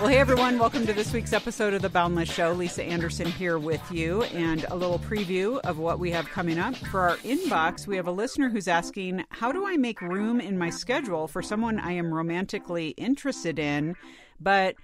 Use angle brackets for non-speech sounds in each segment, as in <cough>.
Well, hey everyone, welcome to this week's episode of The Boundless Show. Lisa Anderson here with you, and a little preview of what we have coming up. For our inbox, we have a listener who's asking, How do I make room in my schedule for someone I am romantically interested in, but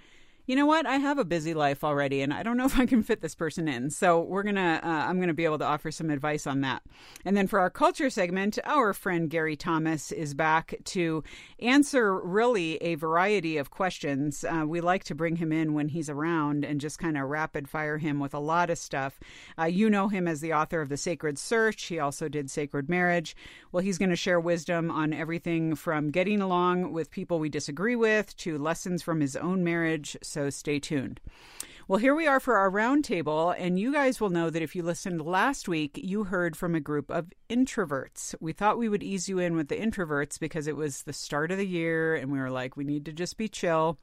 you know what? I have a busy life already, and I don't know <laughs> if I can fit this person in. So we're gonna, uh, I'm gonna be able to offer some advice on that. And then for our culture segment, our friend Gary Thomas is back to answer really a variety of questions. Uh, we like to bring him in when he's around and just kind of rapid fire him with a lot of stuff. Uh, you know him as the author of The Sacred Search. He also did Sacred Marriage. Well, he's going to share wisdom on everything from getting along with people we disagree with to lessons from his own marriage so stay tuned. Well, here we are for our roundtable, and you guys will know that if you listened last week, you heard from a group of introverts. We thought we would ease you in with the introverts because it was the start of the year, and we were like, we need to just be chill.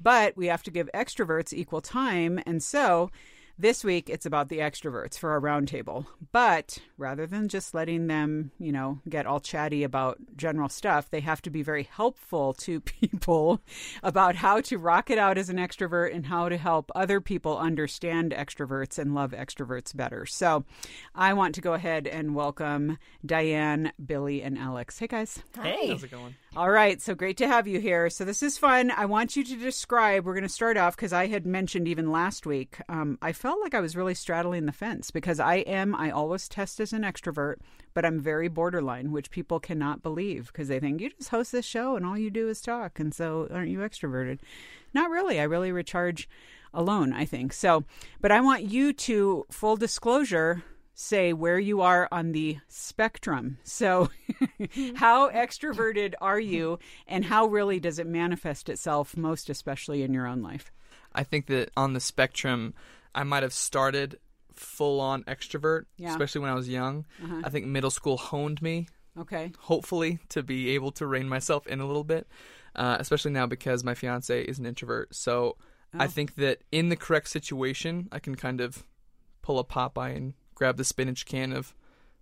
But we have to give extroverts equal time, and so this week, it's about the extroverts for our roundtable. But rather than just letting them, you know, get all chatty about general stuff, they have to be very helpful to <laughs> people about how to rock it out as an extrovert and how to help other people understand extroverts and love extroverts better. So I want to go ahead and welcome Diane, Billy, and Alex. Hey, guys. Hey. How's it going? All right, so great to have you here. So this is fun. I want you to describe. We're going to start off because I had mentioned even last week. Um, I felt like I was really straddling the fence because I am. I always test as an extrovert, but I'm very borderline, which people cannot believe because they think you just host this show and all you do is talk, and so aren't you extroverted? Not really. I really recharge alone. I think so. But I want you to full disclosure say where you are on the spectrum. So, <laughs> how extroverted are you, and how really does it manifest itself, most especially in your own life? I think that on the spectrum, I might have started full on extrovert, yeah. especially when I was young. Uh-huh. I think middle school honed me. Okay. Hopefully, to be able to rein myself in a little bit, uh, especially now because my fiance is an introvert. So, oh. I think that in the correct situation, I can kind of pull a Popeye and grab the spinach can of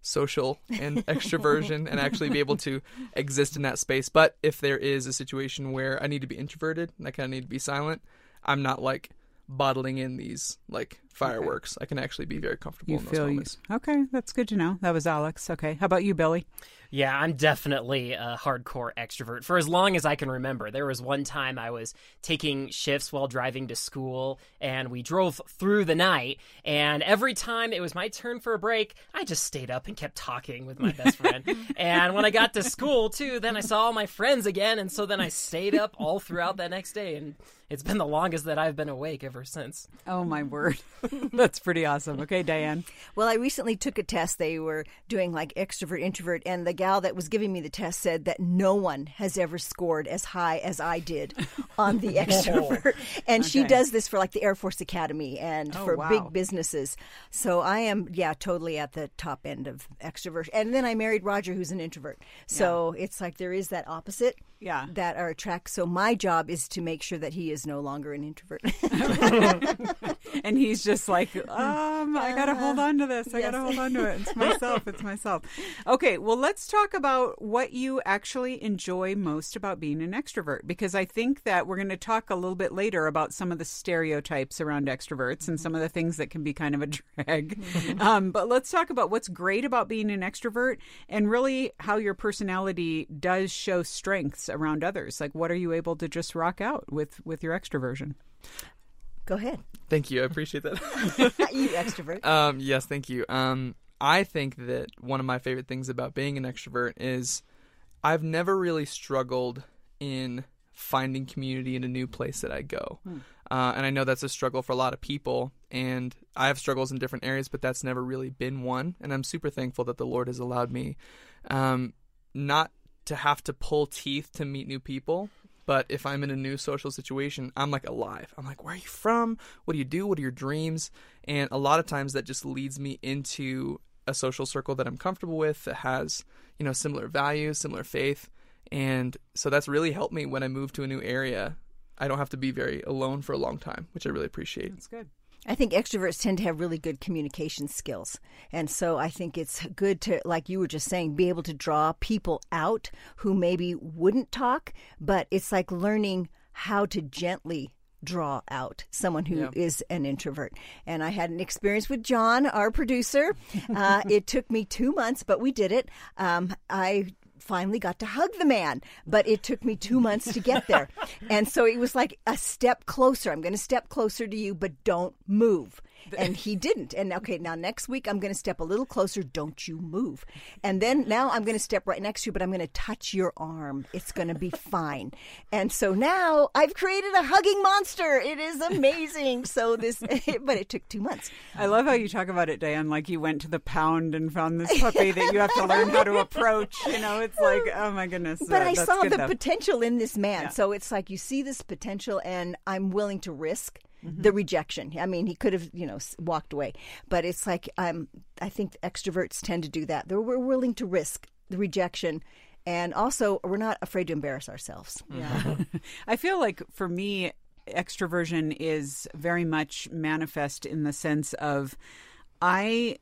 social and <laughs> extroversion and actually be able to exist in that space. But if there is a situation where I need to be introverted and I kind of need to be silent, I'm not like bottling in these like fireworks. Okay. I can actually be very comfortable you in those feel moments. You, okay, that's good to know. That was Alex. Okay, how about you, Billy? Yeah, I'm definitely a hardcore extrovert for as long as I can remember. There was one time I was taking shifts while driving to school, and we drove through the night. And every time it was my turn for a break, I just stayed up and kept talking with my best friend. <laughs> and when I got to school, too, then I saw all my friends again. And so then I stayed up all throughout that next day. And it's been the longest that I've been awake ever since. Oh, my word. <laughs> That's pretty awesome. Okay, Diane. Well, I recently took a test. They were doing like extrovert, introvert, and the gal that was giving me the test said that no one has ever scored as high as I did <laughs> on the extrovert. Oh. and okay. she does this for like the Air Force Academy and oh, for wow. big businesses. So I am, yeah, totally at the top end of extrovert. And then I married Roger, who's an introvert. So yeah. it's like there is that opposite yeah. that are attract. So my job is to make sure that he is no longer an introvert. <laughs> <laughs> and he's just like, um, I gotta hold on to this. I yes. gotta hold on to it. It's <laughs> myself. It's myself. Okay, well, let's talk about what you actually enjoy most about being an extrovert, because I think that we're going to talk a little bit later about some of the stereotypes around extroverts and some of the things that can be kind of a drag. Mm-hmm. Um, but let's talk about what's great about being an extrovert and really how your personality does show strengths around others. Like, what are you able to just rock out with with your extroversion? Go ahead. Thank you. I appreciate that. <laughs> you <laughs> extrovert. Um, yes, thank you. Um, I think that one of my favorite things about being an extrovert is I've never really struggled in finding community in a new place that I go. Hmm. Uh, and I know that's a struggle for a lot of people. And I have struggles in different areas, but that's never really been one. And I'm super thankful that the Lord has allowed me um, not to have to pull teeth to meet new people, but if I'm in a new social situation, I'm like alive. I'm like, where are you from? What do you do? What are your dreams? And a lot of times that just leads me into a social circle that I'm comfortable with that has, you know, similar values, similar faith. And so that's really helped me when I move to a new area. I don't have to be very alone for a long time, which I really appreciate. That's good. I think extroverts tend to have really good communication skills. And so I think it's good to, like you were just saying, be able to draw people out who maybe wouldn't talk, but it's like learning how to gently draw out someone who Yeah. is an introvert. And I had an experience with John, our producer. Uh, it took me two months, but we did it. Um, I finally got to hug the man, but it took me two months to get there. <laughs> and so it was like a step closer. I'm going to step closer to you, but don't move. <laughs> And he didn't. And okay, now next week I'm going to step a little closer. Don't you move. And then now I'm going to step right next to you, but I'm going to touch your arm. It's going to be <laughs> fine. And so now I've created a hugging monster. It is amazing. So this, <laughs> but it took two months. I love how you talk about it, Diane, like you went to the pound and found this puppy that you have to learn how to approach. You know, it's like, oh my goodness. But uh, I saw the though. potential in this man. Yeah. So it's like you see this potential, and I'm willing to risk Mm-hmm. the rejection. I mean, he could have, you know, walked away. But it's like um, I think extroverts tend to do that. They're we're willing to risk the rejection, and also we're not afraid to embarrass ourselves. Yeah. <laughs> I feel like for me, extroversion is very much manifest in the sense of I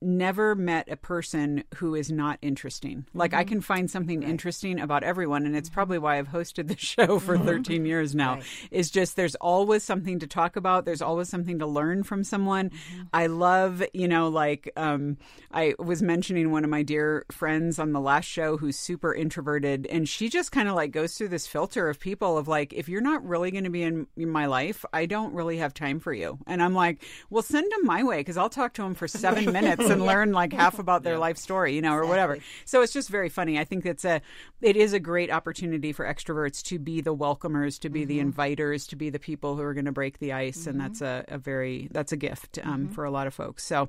never met a person who is not interesting. Like I mm-hmm. can find something interesting about everyone and it's mm-hmm. probably why I've hosted the <laughs> show for mm-hmm. 13 years now. Is just there's always something to talk about, there's always something to learn from someone. I love, you know, like um I was mentioning one of my dear friends on the last show who's super introverted and she just kind of like goes through this filter of people of like if you're not really going to be in, in my life, I don't really have time for you. And I'm like, well send them my way cuz I'll talk to them for 7 <laughs> minutes <laughs> and learn like half about their life story, you know, or whatever. So it's just very funny. I think it's a it is a great opportunity for extroverts to be the welcomers, to be the mm-hmm. inviters, to be the people who are going to break the ice and mm-hmm. that's a, a very that's a gift um, mm-hmm. for a lot of folks. So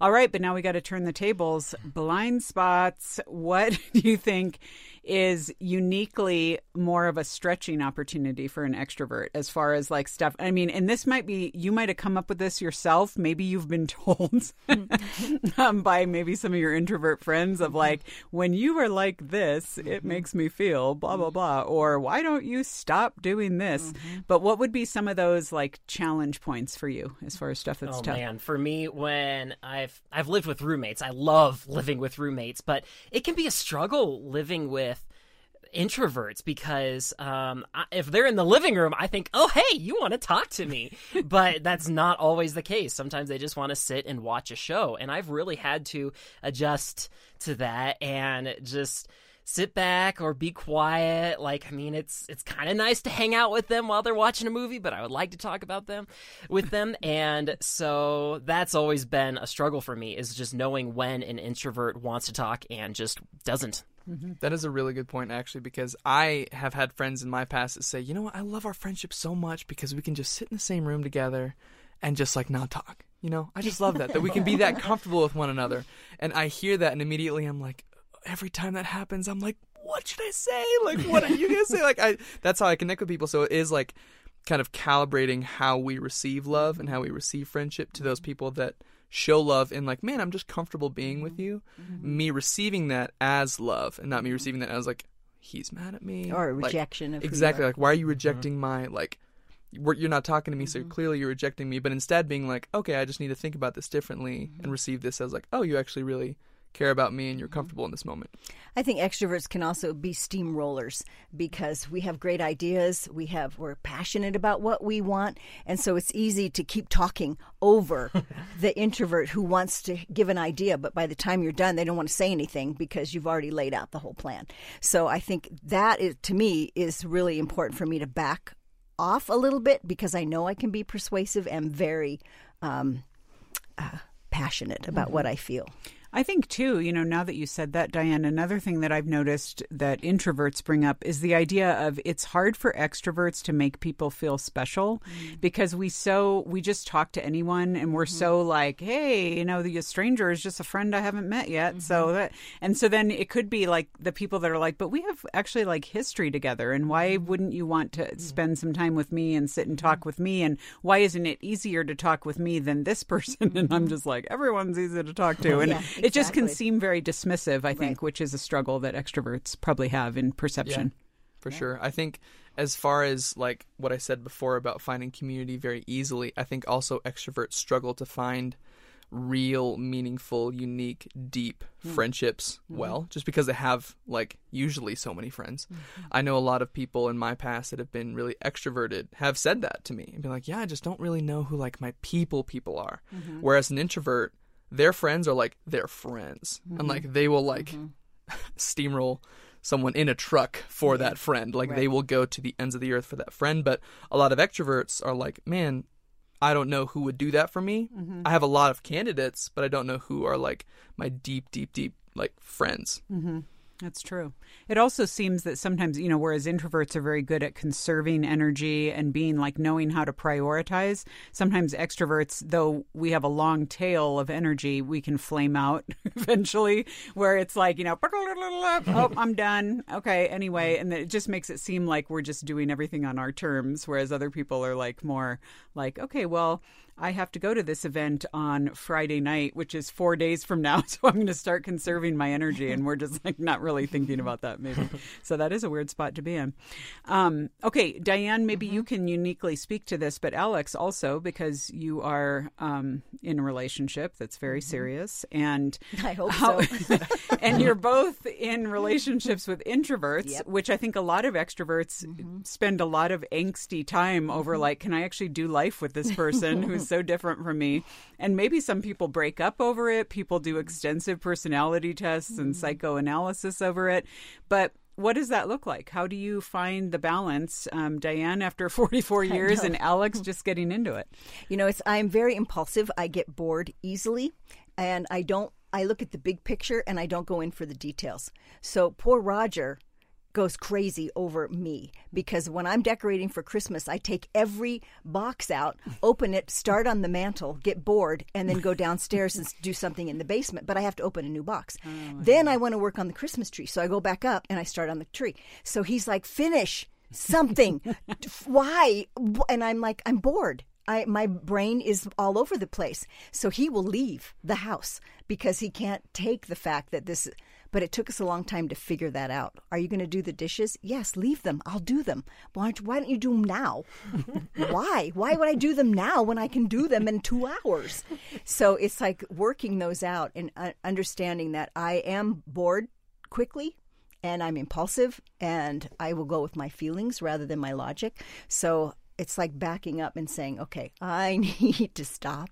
all right, but now we got to turn the tables. Blind spots. What <laughs> do you think is uniquely more of a stretching opportunity for an extrovert as far as like stuff? I mean, and this might be you might have come up with this yourself. Maybe you've been <laughs> told <laughs> um, by maybe some of your introvert friends of like, when you are like this, it mm-hmm. makes me feel blah blah mm-hmm. blah, or why don't you stop doing this? Mm-hmm. But what would be some of those like challenge points for you as far as stuff that's Oh tough? man, for me, when I've I've lived with roommates, I love living with roommates, but it can be a struggle living with introverts because um, I- if they're in the living room, I think, oh hey, you want to talk to me, <laughs> but that's not always the case. Sometimes they just want to sit and watch a show, and I've really had to adjust to that and just sit back or be quiet. Like i mean it's it's kind of nice to hang out with them while they're watching a movie but i would like to talk about them with <laughs> them. And so that's always been a struggle for me is just knowing when an introvert wants to talk and just doesn't Mm-hmm. That is a really good point, actually, because I have had friends in my past that say, you know what, I love our friendship so much because we can just sit in the same room together and just like not talk. You know, I just love that, that we can be that <laughs> comfortable with one another. And I hear that, and immediately I'm like, every time that happens, I'm like, what should I say? Like, what are you going to say? Like, I, that's how I connect with people. So it is like kind of calibrating how we receive love and how we receive friendship to those mm-hmm. people that show love and like man i'm just comfortable being with mm-hmm. you. Mm-hmm. Me receiving that as love and not me receiving that as like he's mad at me. Or a Like, rejection of exactly like why are you mm-hmm. rejecting my like you're not talking to me so clearly you're rejecting me but instead being like okay i just need to think about this differently and receive this as like oh you actually really care about me and you're comfortable in this moment I think extroverts can also be steamrollers because we have great ideas. We have we're passionate about what we want, and so it's easy to keep talking over <laughs> the introvert who wants to give an idea, but by the time you're done, they don't want to say anything because you've already laid out the whole plan. So I think that is to me is really important for me to back off a little bit because I know I can be persuasive and very um, uh, passionate about what I feel. I think too, you know, now that you said that, Diane, another thing that I've noticed that introverts bring up is the idea of it's hard for extroverts to make people feel special mm. because we so we just talk to anyone and we're so mm-hmm. like, hey, you know, the stranger is just a friend I haven't met yet. So mm-hmm. that and so then it could be like the people that are like, but we have actually like history together and why mm-hmm. wouldn't you want to spend some time with me and sit and talk with me? And why isn't it easier to talk with me than this <laughs> person? And I'm just like, everyone's easy to talk to. And Yeah, it just can seem very dismissive, I think, Right. which is a struggle that extroverts probably have in perception. for sure. I think as far as like what I said before about finding community very easily, I think also extroverts struggle to find real, meaningful, unique, deep Hmm. friendships Mm-hmm. well, just because they have like usually so many friends. I know a lot of people in my past that have been really extroverted have said that to me and been like, "Yeah, I just don't really know who like my people people are." Mm-hmm. Whereas an introvert, their friends are like their friends, Mm-hmm. and like they will like <laughs> steamroll someone in a truck for that friend. Like they will go to the ends of the earth for that friend. But a lot of extroverts are like, man, I don't know who would do that for me. Mm-hmm. I have a lot of candidates, but I don't know who are like my deep, deep, deep like friends. That's true. It also seems that sometimes, you know, whereas introverts are very good at conserving energy and being like knowing how to prioritize, sometimes extroverts, though we have a long tail of energy, we can flame out <laughs> eventually, where it's like, you know, oh, I'm done. Okay, anyway. And it just makes it seem like we're just doing everything on our terms, whereas other people are like more like, okay, well, I have to go to this event on Friday night, which is four days from now. <laughs> So I'm going to start conserving my energy. And we're just like not really thinking about that, maybe. <laughs> So that is a weird spot to be in. Um, okay, Diane, maybe you can uniquely speak to this, but Alex also, because you are um, in a relationship that's very serious. And <laughs> I hope how- so. and you're both in relationships with introverts, Yep. which I think a lot of extroverts spend a lot of angsty time over like, can I actually do life with this person who's so different from me? And maybe some people break up over it. People do extensive personality tests and psychoanalysis over it. But what does that look like? How do you find the balance, um, Diane, after <laughs> 44 years, and Alex <laughs> just getting into it? You know, it's I'm very impulsive. I get bored easily, and I don't. I look at the big picture and I don't go in for the details. So poor Roger goes crazy over me because when I'm decorating for Christmas, I take every box out, open it, start on the mantle, get bored, and then go downstairs and do something in the basement. But I have to open a new box. Mm. then I want to work on the Christmas tree, so I go back up and I start on the tree. So he's like, "Finish something. <laughs> Why?" And I'm like, "I'm bored." I, my brain is all over the place. So he will leave the house because he can't take the fact that this. But it took us a long time to figure that out. Are you going to do the dishes? Yes, leave them. I'll do them. Why don't, why don't you do them now? <laughs> why? Why would I do them now when I can do them in two hours? So it's like working those out and uh, understanding that I am bored quickly and I'm impulsive and I will go with my feelings rather than my logic. So it's like backing up and saying, okay, I <laughs> need to stop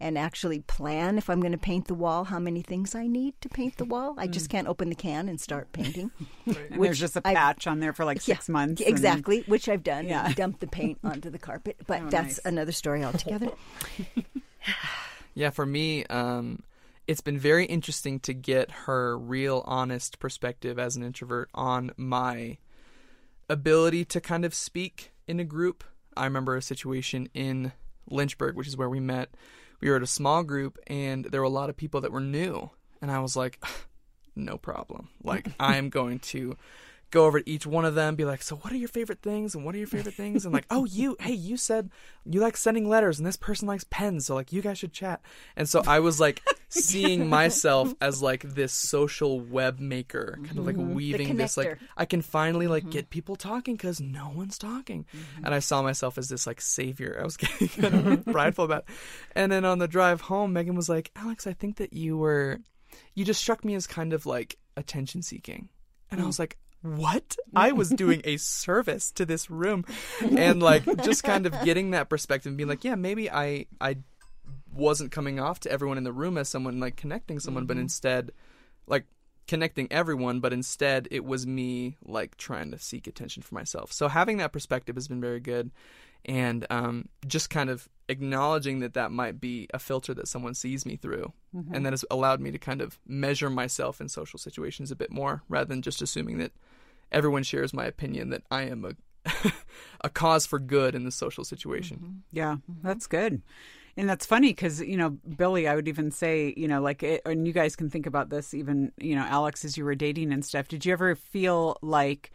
and actually plan if I'm going to paint the wall, how many things I need to paint the wall. I just can't open the can and start painting. <laughs> And there's just a I've- patch on there for like six Yeah, months. and- Exactly, which I've done. Yeah. Yeah. Dump the paint <laughs> onto the carpet. But Oh, that's nice. another story altogether. Yeah, for me, um, it's been very interesting to get her real, honest perspective as an introvert on my ability to kind of speak in a group. I remember a situation in Lynchburg, which is where we met. We were at a small group, and there were a lot of people that were new. And I was like, <sighs> no problem. Like, <laughs> I am going to go over to each one of them, be like, so what are your favorite things? And what are your favorite things? And like, <laughs> oh, you, hey, you said you like sending letters, and this person likes pens. So, like, you guys should chat. And so I was like, <laughs> seeing myself as like this social web maker, kind of like mm-hmm. weaving this, like. I can finally like mm-hmm. get people talking because no one's talking. Mm-hmm. And I saw myself as this like savior. I was getting kind of prideful about. It. And then on the drive home, Megan was like, "Alex, I think that you were, you just struck me as kind of like attention seeking." And I mm. was like, "What? I was doing a service to this room." And like just kind of getting that perspective and being like, "Yeah, maybe I I wasn't coming off to everyone in the room as someone like connecting someone, but instead like connecting everyone, but instead it was me like trying to seek attention for myself. So having that perspective has been very good, and um, just kind of acknowledging that that might be a filter that someone sees me through, and that has allowed me to kind of measure myself in social situations a bit more, rather than just assuming that everyone shares my opinion that I am a <laughs> a cause for good in the social situation. Mm-hmm. Yeah, that's good. And that's funny because, you know, Billy, I would even say, you know, like, it, and you guys can think about this even, you know, Alex, as you were dating and stuff. Did you ever feel like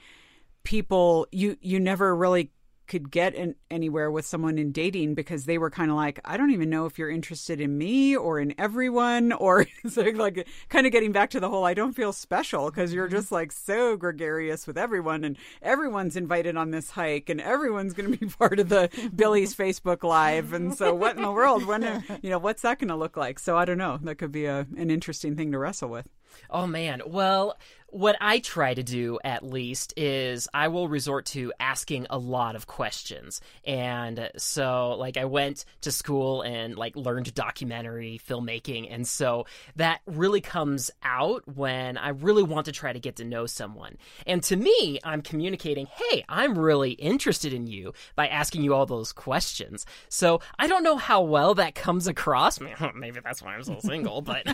people, you, you never really could get in, anywhere with someone in dating because they were kind of like, I don't even know if you're interested in me or in everyone, <laughs> or <laughs> so like kind of getting back to the whole I don't feel special because you're mm-hmm. just like so gregarious with everyone and everyone's invited on this hike and everyone's going to be <laughs> part of the Billy's Facebook Live. And so, what in the world? When, uh, you know, what's that going to look like? So, I don't know. That could be a, an interesting thing to wrestle with. Oh man. Well, what I try to do at least is I will resort to asking a lot of questions. And so like I went to school and like learned documentary filmmaking and so that really comes out when I really want to try to get to know someone. And to me, I'm communicating, "Hey, I'm really interested in you" by asking you all those questions. So, I don't know how well that comes across. <laughs> Maybe that's why I'm so single, but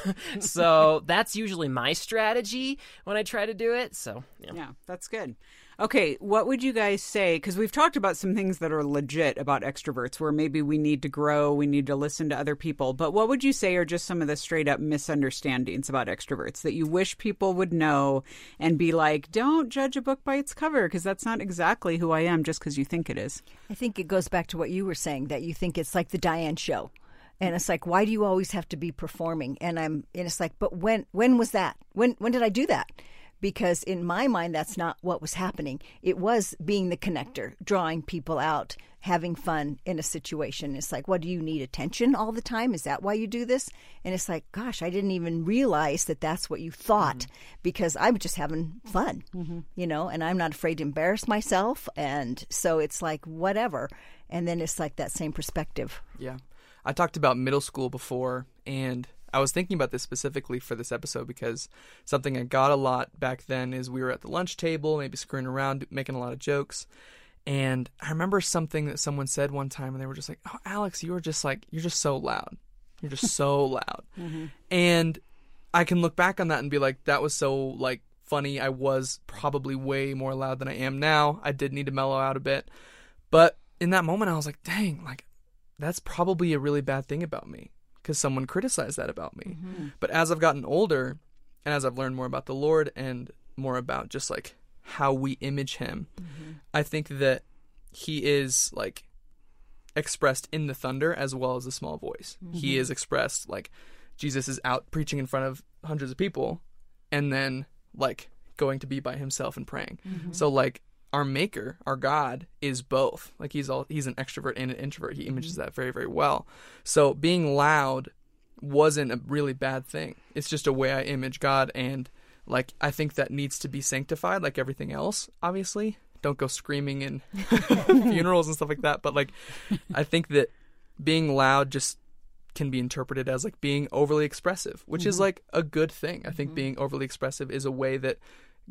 <laughs> so that's usually my strategy when I try to do it. So, yeah. Yeah, that's good. Okay, what would you guys say? Because we've talked about some things that are legit about extroverts where maybe we need to grow, we need to listen to other people. But what would you say are just some of the straight up misunderstandings about extroverts that you wish people would know and be like, don't judge a book by its cover because that's not exactly who I am just because you think it is? I think it goes back to what you were saying that you think it's like the Diane show. And it's like, why do you always have to be performing? And I'm, and it's like, but when, when was that? When, when did I do that? Because in my mind, that's not what was happening. It was being the connector, drawing people out, having fun in a situation. It's like, what do you need attention all the time? Is that why you do this? And it's like, gosh, I didn't even realize that that's what you thought mm-hmm. because I'm just having fun, mm-hmm. you know, and I'm not afraid to embarrass myself. And so it's like, whatever. And then it's like that same perspective. Yeah. I talked about middle school before, and I was thinking about this specifically for this episode because something I got a lot back then is we were at the lunch table, maybe screwing around, making a lot of jokes. And I remember something that someone said one time, and they were just like, "Oh, Alex, you were just like, you're just so loud. You're just so <laughs> loud." Mm-hmm. And I can look back on that and be like, that was so like funny. I was probably way more loud than I am now. I did need to mellow out a bit, but in that moment, I was like, dang, like that's probably a really bad thing about me because someone criticized that about me. Mm-hmm. But as I've gotten older and as I've learned more about the Lord and more about just like how we image him, mm-hmm. I think that he is like expressed in the thunder as well as the small voice. Mm-hmm. He is expressed like Jesus is out preaching in front of hundreds of people and then like going to be by himself and praying. Mm-hmm. So like our maker, our God, is both. Like he's all he's an extrovert and an introvert. He images mm-hmm. that very, very well. So being loud wasn't a really bad thing. It's just a way I image God and like I think that needs to be sanctified like everything else, obviously. Don't go screaming in <laughs> <laughs> funerals and stuff like that. But like I think that being loud just can be interpreted as like being overly expressive, which mm-hmm. is like a good thing. I think mm-hmm. being overly expressive is a way that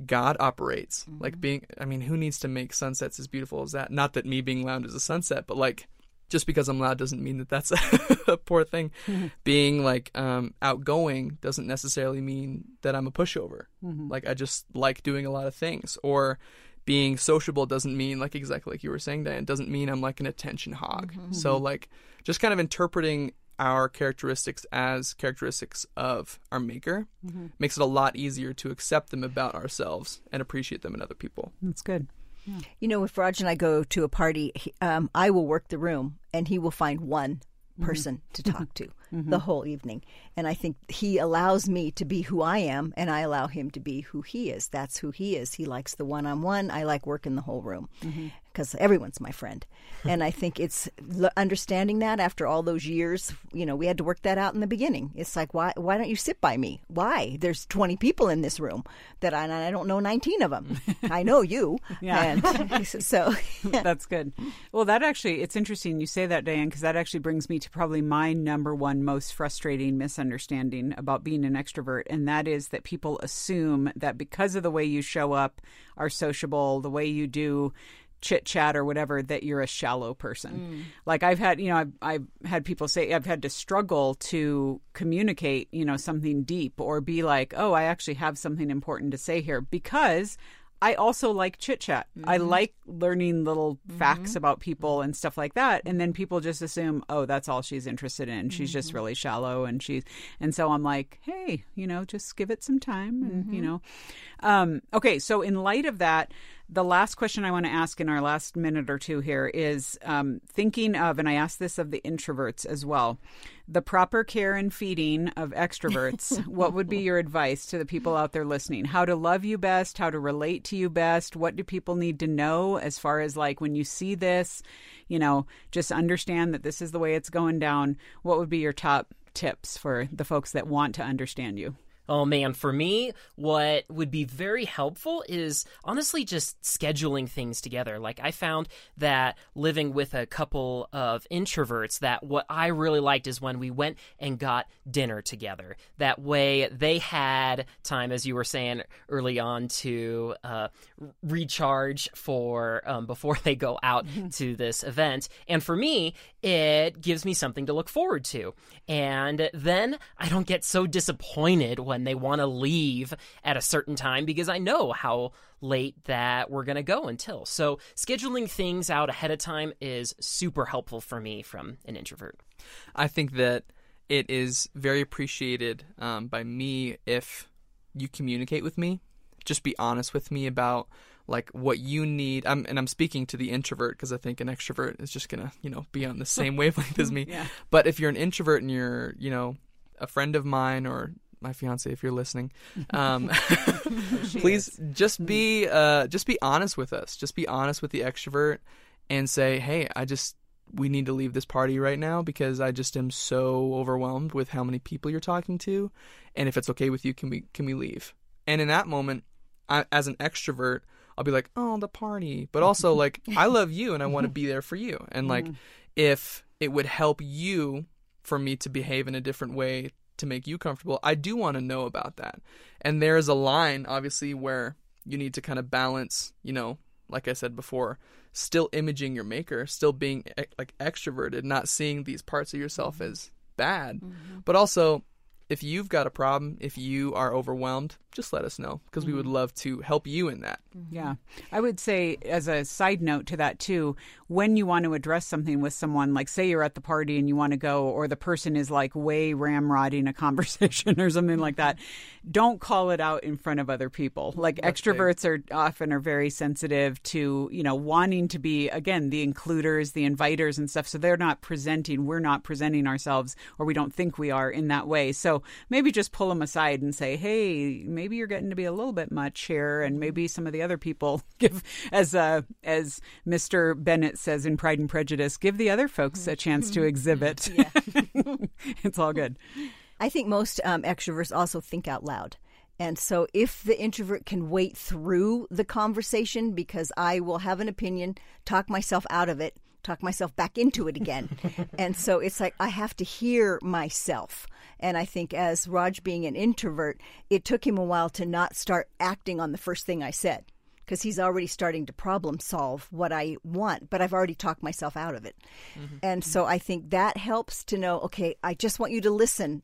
God operates. Mm-hmm. Like being, I mean, who needs to make sunsets as beautiful as that? Not that me being loud is a sunset, but like just because I'm loud doesn't mean that that's <laughs> a poor thing. Mm-hmm. Being like um, outgoing doesn't necessarily mean that I'm a pushover. Mm-hmm. Like I just like doing a lot of things. Or being sociable doesn't mean like exactly like you were saying, Diane. Doesn't mean I'm like an attention hog. Mm-hmm. So like just kind of interpreting our characteristics as characteristics of our maker mm-hmm. makes it a lot easier to accept them about ourselves and appreciate them in other people. That's good. Yeah. You know, if Raj and I go to a party, um, I will work the room and he will find one mm-hmm. person mm-hmm. to talk <laughs> to mm-hmm. the whole evening. And I think he allows me to be who I am and I allow him to be who he is. That's who he is. He likes the one on one. I like working the whole room. Mm-hmm because everyone's my friend. and I think it's understanding that after all those years, you know, we had to work that out in the beginning. It's like, why, why don't you sit by me? Why? There's 20 people in this room that I, I don't know 19 of them. I know you. <laughs> Yeah. And <laughs> so that's good. Well, that actually, it's interesting you say that, Diane, because that actually brings me to probably my number one most frustrating misunderstanding about being an extrovert. And that is that people assume that because of the way you show up, are sociable, the way you do chit chat or whatever that you're a shallow person. Mm. Like I've had, you know, I've, I've had people say I've had to struggle to communicate, you know, something deep or be like, oh, I actually have something important to say here because I also like chit chat. Mm-hmm. I like learning little mm-hmm. facts about people and stuff like that. And then people just assume, oh, that's all she's interested in. She's mm-hmm. just really shallow, and she's and so I'm like, hey, you know, just give it some time, and you mm-hmm. know, um, okay. So in light of that, the last question I want to ask in our last minute or two here is um, thinking of, and I ask this of the introverts as well, the proper care and feeding of extroverts. <laughs> what would be your advice to the people out there listening? How to love you best, how to relate to you best? What do people need to know as far as like when you see this, you know, just understand that this is the way it's going down? What would be your top tips for the folks that want to understand you? Oh man, for me, what would be very helpful is honestly just scheduling things together. Like I found that living with a couple of introverts, that what I really liked is when we went and got dinner together. That way they had time, as you were saying early on, to uh, recharge for um, before <laughs> they go out mm-hmm. to this event. And for me, it gives me something to look forward to. And then I don't get so disappointed when they want to leave at a certain time because I know how late that we're going to go until. So scheduling things out ahead of time is super helpful for me from an introvert. I think that it is very appreciated um, by me if you communicate with me. Just be honest with me about like what you need. I'm, and I'm speaking to the introvert because I think an extrovert is just gonna, you know, be on the <laughs> same wavelength as me. Yeah. But if you're an introvert and you're, you know, a friend of mine or my fiance, if you're listening, um, <laughs> <laughs> please is. just be, uh, just be honest with us. Just be honest with the extrovert and say, hey, I just we need to leave this party right now because I just am so overwhelmed with how many people you're talking to, and if it's okay with you, can we can we leave? And in that moment, I, as an extrovert, I'll be like, oh, the party. But <laughs> also, like, I love you and I want to be there for you. And, like, mm. if it would help you for me to behave in a different way to make you comfortable, I do want to know about that. And there's a line, obviously, where you need to kind of balance, you know, like I said before, still imaging your maker, still being like extroverted, not seeing these parts of yourself mm-hmm. as bad, mm-hmm. but also if you've got a problem, if you are overwhelmed, just let us know because mm-hmm. we would mm-hmm. love to help you in that. Mm-hmm. Yeah. I would say, as a side note to that, too, when you want to address something with someone, like say you're at the party and you want to go, or the person is like way ramrodding a <laughs> conversation or something like that, don't call it out in front of other people. Like That's extroverts big. are often are very sensitive to, you know, wanting to be, again, the includers, the inviters and stuff. So they're not presenting, we're not presenting ourselves, or we don't think we are in that way. So maybe just pull them aside and say, hey, maybe maybe you're getting to be a little bit much here, and maybe some of the other people <laughs> give, as uh, as Mr. Bennet says in Pride and Prejudice, give the other folks a chance to exhibit. <laughs> <laughs> it's all good. I think most um, extroverts also think out loud. And so, if the introvert can wait through the conversation, because I will have an opinion, talk myself out of it, talk myself back into it again. <laughs> and so, it's like I have to hear myself. And I think as Raj being an introvert, it took him a while to not start acting on the first thing I said because he's already starting to problem solve what I want, but I've already talked myself out of it. Mm-hmm. And so I think that helps to know okay, I just want you to listen.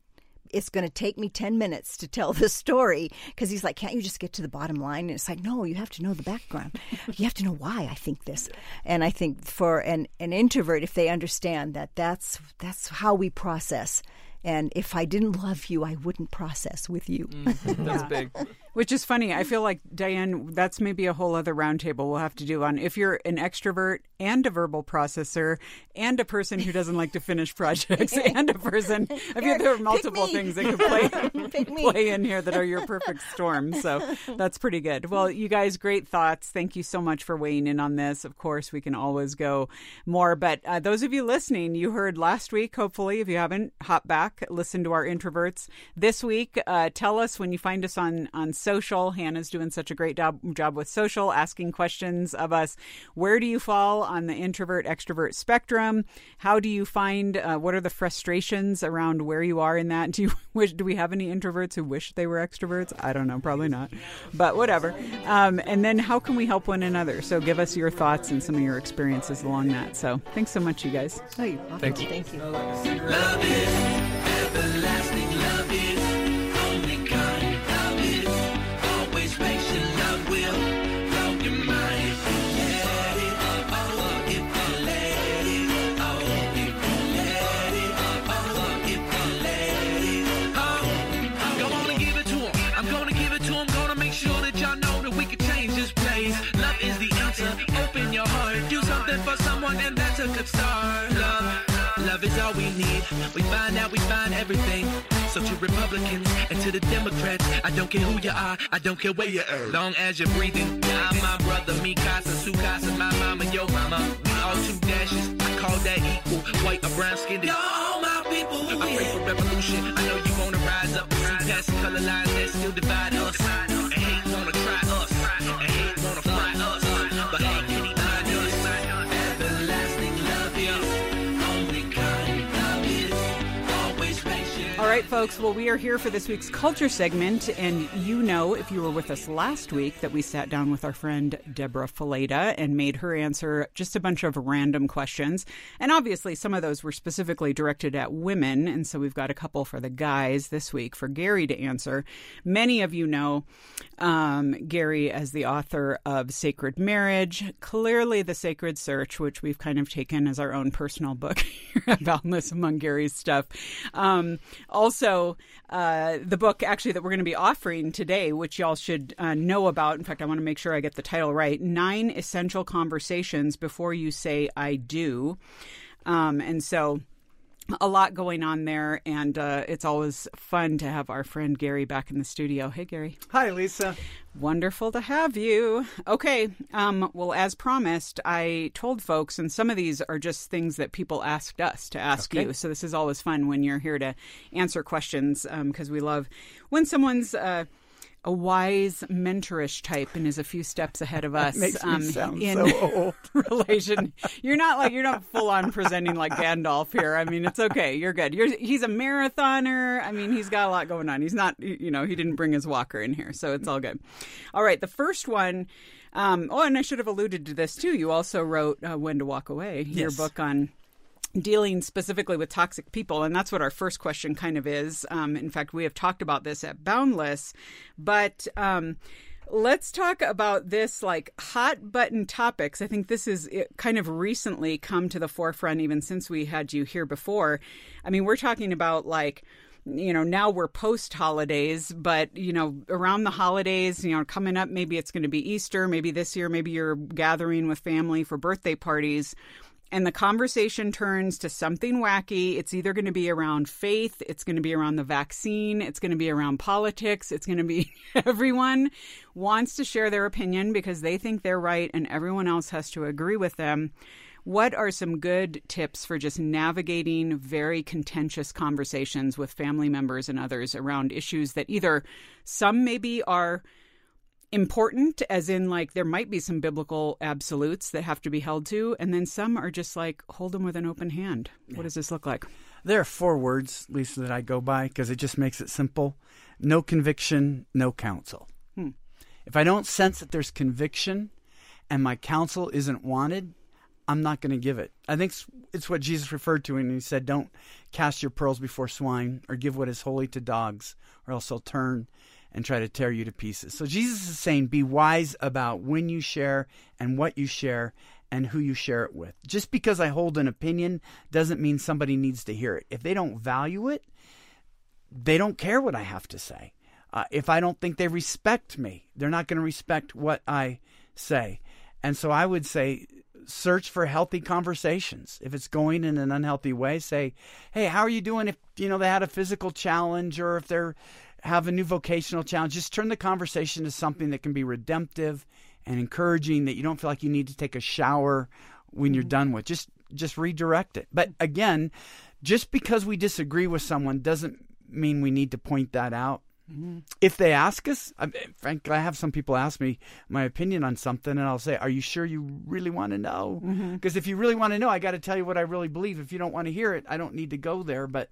It's going to take me 10 minutes to tell <laughs> this story because he's like, can't you just get to the bottom line? And it's like, no, you have to know the background. you have to know why I think this. And I think for an, an introvert, if they understand that that's, that's how we process and if I didn't love you, I wouldn't process with you. Mm, that's <laughs> big. Which is funny. I feel like Diane, that's maybe a whole other roundtable we'll have to do on if you're an extrovert and a verbal processor and a person who doesn't like to finish projects <laughs> and a person. I feel there are multiple things that could play <laughs> play in here that are your perfect storm. So that's pretty good. Well, you guys, great thoughts. Thank you so much for weighing in on this. Of course, we can always go more, but uh, those of you listening, you heard last week. Hopefully, if you haven't, hop back, listen to our introverts this week. Uh, tell us when you find us on on social. Hannah's doing such a great job, job with social, asking questions of us. Where do you fall on the introvert extrovert spectrum? How do you find uh, what are the frustrations around where you are in that? Do you <laughs> wish, do we have any introverts who wish they were extroverts? I don't know, probably not, but whatever. Um, and then how can we help one another? So give us your thoughts and some of your experiences along that. So thanks so much, you guys. Oh, Thank you. Thank you. sure that for someone, and that's a good start. Love, love is all we need. We find out, we find everything. So to Republicans and to the Democrats, I don't care who you are, I don't care where you are. Long as you're breathing, I'm my brother, me casa, su casa, my mama, yo mama. We all two dashes, I call that equal. White or brown skinned. Yo, my people, I pray for revolution. I know you wanna rise up, see past color lines that still divide us. Folks. Well, we are here for this week's culture segment, and you know, if you were with us last week, that we sat down with our friend Debra Fileta and made her answer just a bunch of random questions. And obviously, some of those were specifically directed at women, and so we've got a couple for the guys this week for Gary to answer. Many of you know um, Gary as the author of Sacred Marriage, clearly the Sacred Search, which we've kind of taken as our own personal book <laughs> at Boundless among Gary's stuff. Um, also, uh, the book actually that we're going to be offering today, which y'all should uh, know about. In fact, I want to make sure I get the title right Nine Essential Conversations Before You Say I Do. Um, and so a lot going on there, and uh, it's always fun to have our friend Gary back in the studio. Hey, Gary. Hi, Lisa. Wonderful to have you. Okay. Um, well, as promised, I told folks, and some of these are just things that people asked us to ask Okay. you. So this is always fun when you're here to answer questions because we love when someone's. Uh, a wise mentorish type and is a few steps ahead of us Makes me um, sound in so old. <laughs> relation. You're not like you're not full on presenting like Gandalf here. I mean, it's okay. You're good. You're he's a marathoner. I mean, he's got a lot going on. He's not you know, he didn't bring his walker in here, so it's all good. All right, the first one um, oh, and I should have alluded to this too. You also wrote uh, "When to Walk Away," your Yes. book on dealing specifically with toxic people and that's what our first question kind of is. Um, in fact we have talked about this at boundless. But um, let's talk about this like hot button topics. I think this is kind of recently come to the forefront even since we had you here before. I mean we're talking about like you know now we're post holidays but you know around the holidays you know coming up maybe it's going to be easter maybe this year maybe you're gathering with family for birthday parties and the conversation turns to something wacky. It's either going to be around faith, it's going to be around the vaccine, it's going to be around politics, it's going to be <laughs> everyone wants to share their opinion because they think they're right and everyone else has to agree with them. What are some good tips for just navigating very contentious conversations with family members and others around issues that either some maybe are important as in like there might be some biblical absolutes that have to be held to and then some are just like hold them with an open hand what does this look like There are four words, Lisa, that I go by because it just makes it simple no conviction, no counsel. Hmm. If I don't sense that there's conviction and my counsel isn't wanted, I'm not going to give it. I think it's, it's what Jesus referred to when he said, Don't cast your pearls before swine or give what is holy to dogs, or else they'll turn and try to tear you to pieces. So Jesus is saying, Be wise about when you share and what you share and who you share it with. Just because I hold an opinion doesn't mean somebody needs to hear it. If they don't value it, they don't care what I have to say. Uh, if I don't think they respect me, they're not going to respect what I say. And so I would say, search for healthy conversations. If it's going in an unhealthy way, say, "Hey, how are you doing?" If you know they had a physical challenge or if they're have a new vocational challenge, just turn the conversation to something that can be redemptive and encouraging. That you don't feel like you need to take a shower when you're mm-hmm. done with. Just just redirect it. But again, just because we disagree with someone doesn't mean we need to point that out. Mm-hmm. If they ask us, I, frankly, I have some people ask me my opinion on something, and I'll say, "Are you sure you really want to know?" Mm-hmm. Because if you really want to know, I got to tell you what I really believe. If you don't want to hear it, I don't need to go there. But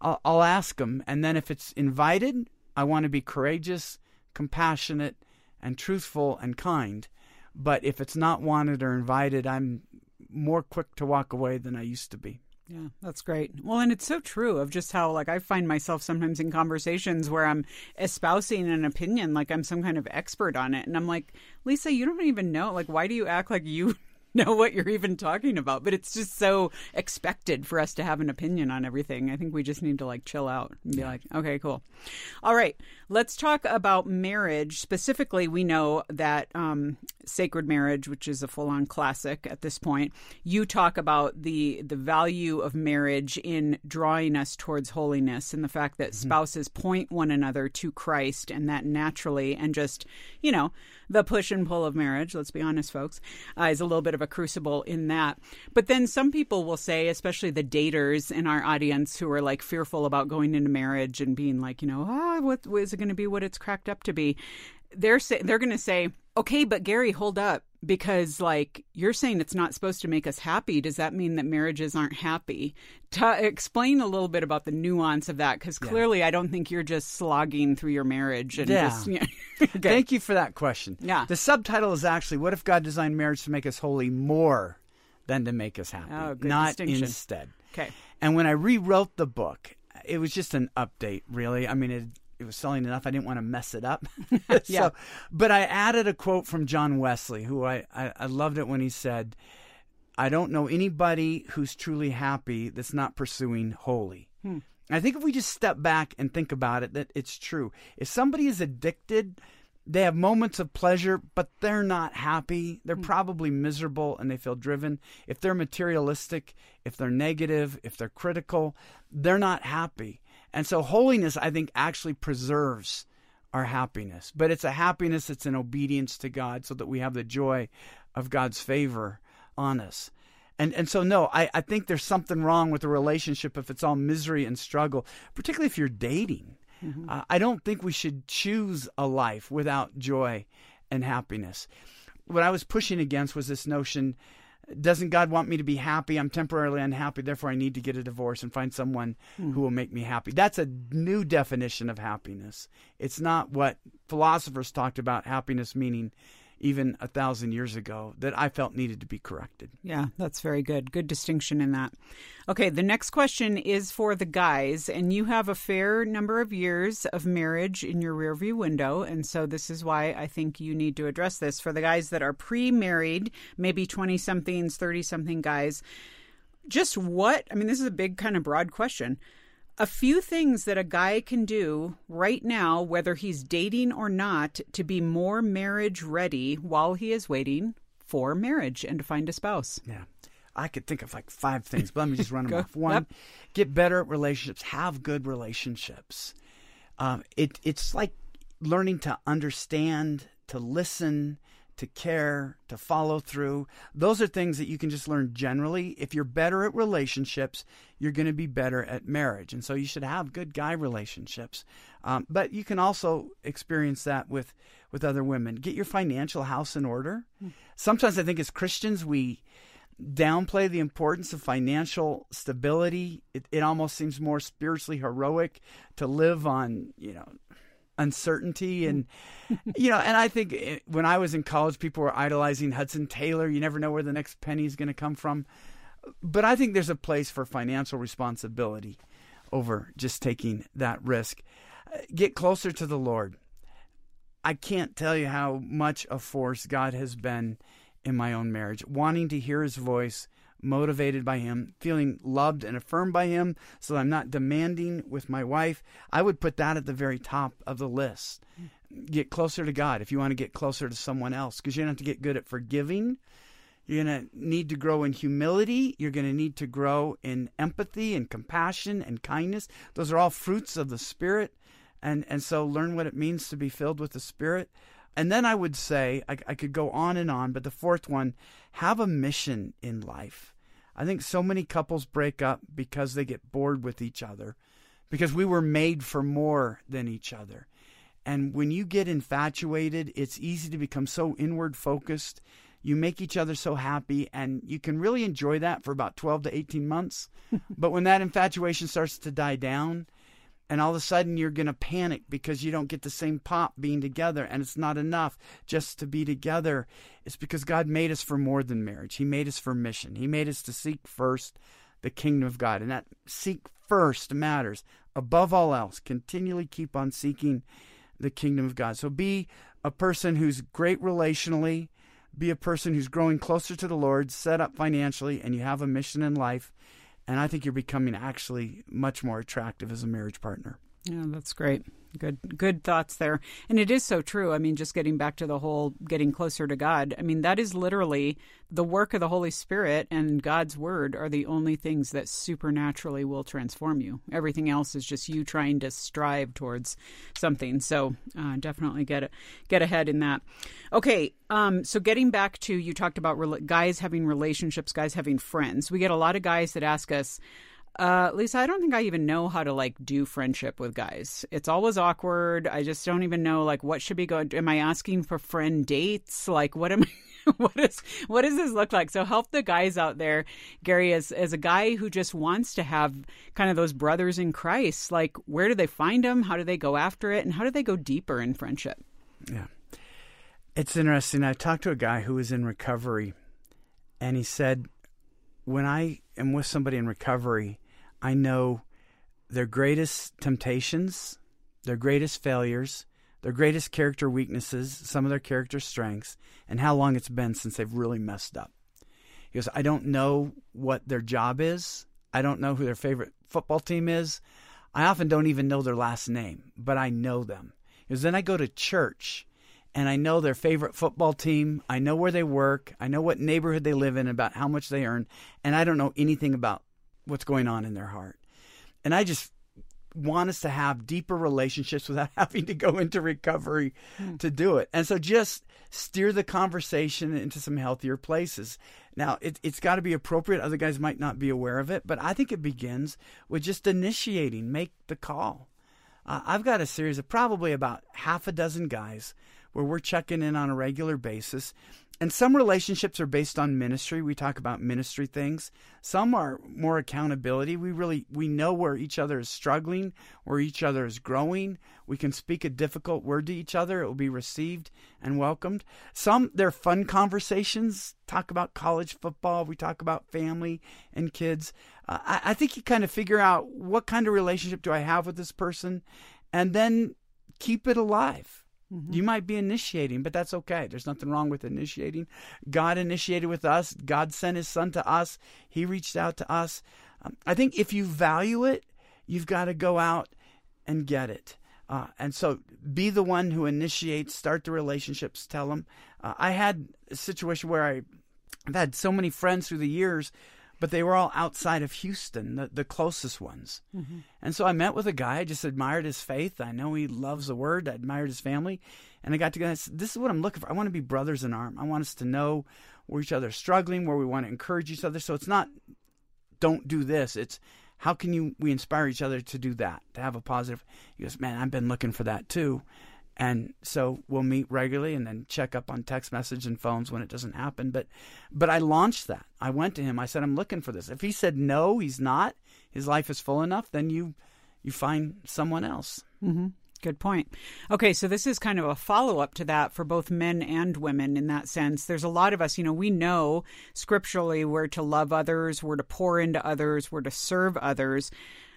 I'll, I'll ask them, and then if it's invited, I want to be courageous, compassionate, and truthful and kind. But if it's not wanted or invited, I'm more quick to walk away than I used to be. yeah that's great well and it's so true of just how like i find myself sometimes in conversations where i'm espousing an opinion like i'm some kind of expert on it and i'm like lisa you don't even know like why do you act like you <laughs> know what you're even talking about, but it's just so expected for us to have an opinion on everything. I think we just need to like chill out and be like, okay, cool. All right, let's talk about marriage. Specifically, we know that um, Sacred Marriage, which is a full on classic at this point, you talk about the, the value of marriage in drawing us towards holiness and the fact that spouses point one another to Christ and that naturally, and just, you know, the push and pull of marriage, let's be honest, folks, uh, is a little bit of a crucible in that. But then some people will say, especially the daters in our audience who are like fearful about going into marriage and being like, you know, ah, what, what is it going to be what it's cracked up to be? They're say, they're going to say, okay, but Gary, hold up, because like you're saying it's not supposed to make us happy. Does that mean that marriages aren't happy? Ta explain a little bit about the nuance of that, because clearly I don't think you're just slogging through your marriage and Yeah. just. <laughs> Yeah. <laughs> Okay. Thank you for that question. Yeah. The subtitle is actually What if God designed marriage to make us holy more than to make us happy? Oh, not instead. Okay. And when I rewrote the book, it was just an update, really. I mean, it, it was selling enough. I didn't want to mess it up. <laughs> <laughs> so, Yeah. But I added a quote from John Wesley, who I, I, I loved it when he said, I don't know anybody who's truly happy that's not pursuing holy. Hmm. I think if we just step back and think about it, that it's true. If somebody is addicted, they have moments of pleasure, but they're not happy. They're hmm. probably miserable and they feel driven. If they're materialistic, if they're negative, if they're critical, they're not happy. And so holiness, I think, actually preserves our happiness. But it's a happiness that's in obedience to God so that we have the joy of God's favor on us. And and so no, I, I think there's something wrong with a relationship if it's all misery and struggle, particularly if you're dating. Uh, I don't think we should choose a life without joy and happiness. What I was pushing against was this notion doesn't God want me to be happy? I'm temporarily unhappy, therefore I need to get a divorce and find someone hmm. who will make me happy. That's a new definition of happiness. It's not what philosophers talked about happiness meaning even a thousand years ago that I felt needed to be corrected. Yeah, that's very good. Good distinction in that. Okay, the next question is for the guys, and you have a fair number of years of marriage in your rearview window, and so this is why I think you need to address this. For the guys that are pre married, maybe 20 somethings, 30 something guys, just what, I mean, this is a big kind of broad question. A few things that a guy can do right now, whether he's dating or not, to be more marriage ready while he is waiting for marriage and to find a spouse. Yeah. I could think of like five things, but let me just run <laughs> them off. One, Yep. get better at relationships. Have good relationships. Um, it it's like learning to understand, to listen, to care, to follow through. Those are things that you can just learn generally. If you're better at relationships, you're going to be better at marriage, and so you should have good guy relationships. Um, but you can also experience that with with other women. Get your financial house in order. Sometimes I think as Christians we downplay the importance of financial stability. It, it almost seems more spiritually heroic to live on, you know, uncertainty and you know and i think eh, when i was in college people were idolizing hudson taylor. You never know where the next penny is going to come from. But i think there's a place for financial responsibility over just taking that risk. Uh, get closer to the lord. I can't tell you how much a force god has been in my own marriage, wanting to hear his voice, motivated by him, feeling loved and affirmed by him, so that I'm not demanding with my wife. I would put that at the very top of the list. Get closer to God if you want to get closer to someone else, because you're going to have to get good at forgiving. You're going to need to grow in humility. You're going to need to grow in empathy and compassion and kindness. Those are all fruits of the Spirit. And, and so learn what it means to be filled with the Spirit. And then I would say, I, I could go on and on, but the fourth one, have a mission in life. I think so many couples break up because they get bored with each other, because we were made for more than each other. And when you get infatuated, it's easy to become so inward focused. You make each other so happy, and you can really enjoy that for about 12 to 18 months. <laughs> but when that infatuation starts to die down, and all of a sudden you're going to panic because you don't get the same pop being together and it's not enough just to be together. It's because god made us for more than marriage. He made us for mission. He made us to seek first the kingdom of god and that seek first matters. Above all else continually keep on seeking the kingdom of god. So be a person who's great relationally. Be a person who's growing closer to the Lord, set up financially, and you have a mission in life. And I think you're becoming actually much more attractive as a marriage partner. Yeah, that's great. Good, good thoughts there. And it is so true. I mean, just getting back to the whole getting closer to God. I mean, that is literally the work of the Holy Spirit and God's Word are the only things that supernaturally will transform you. Everything else is just you trying to strive towards something. So uh, definitely get get ahead in that. Okay, um, so getting back to you talked about re- guys having relationships, guys having friends. We get a lot of guys that ask us uh, Lisa, I don't think I even know how to like do friendship with guys. It's always awkward. I just don't even know like what should be going. Am I asking for friend dates? Like what am I? <laughs> what is what does this look like? So help the guys out there, Gary, as as a guy who just wants to have kind of those brothers in Christ. Like where do they find them? How do they go after it? And how do they go deeper in friendship? Yeah, it's interesting. I talked to a guy who was in recovery, and he said, when I am with somebody in recovery I know their greatest temptations, their greatest failures, their greatest character weaknesses, some of their character strengths, and how long it's been since they've really messed up. He goes, I don't know what their job is. I don't know who their favorite football team is. I often don't even know their last name, but I know them. Because then I go to church and I know their favorite football team. I know where they work. I know what neighborhood they live in, about how much they earn. And I don't know anything about what's going on in their heart. And I just want us to have deeper relationships <laughs> without having to go into recovery mm. to do it. And so just steer the conversation into some healthier places. Now, it, it's got to be appropriate. Other guys might not be aware of it, but I think it begins with just initiating, make the call. Uh, I've got a series of probably about half a dozen guys where we're checking in on a regular basis and some relationships are based on ministry. We talk about ministry things. Some are more accountability. We really we know where each other is struggling, where each other is growing. We can speak a difficult word to each other. It will be received and welcomed. Some they're fun conversations. Talk about college football. We talk about family and kids. Uh, I, I think you kind of figure out what kind of relationship do I have with this person, and then keep it alive Mm-hmm. You might be initiating, but that's okay. There's nothing wrong with initiating. God initiated with us. God sent his son to us. He reached out to us. Um, I think if you value it, you've got to go out and get it. Uh, and so be the one who initiates, start the relationships, tell them. Uh, I had a situation where I, I've had so many friends through the years but they were all outside of Houston, the, the closest ones. Mm-hmm. And so I met with a guy. I just admired his faith. I know he loves the word. I admired his family. And I got to go, this is what I'm looking for. I want to be brothers in arm. I want us to know where each other is struggling, where we want to encourage each other. So it's not, don't do this. It's, how can you we inspire each other to do that to have a positive he goes man i've been looking for that too and so we'll meet regularly and then check up on text message and phones when it doesn't happen but but i launched that i went to him i said i'm looking for this if he said no he's not his life is full enough then you you find someone else mm-hmm. Good point. Okay, so this is kind of a follow up to that for both men and women in that sense. There's a lot of us, you know, we know scripturally we're to love others, we're to pour into others, we're to serve others.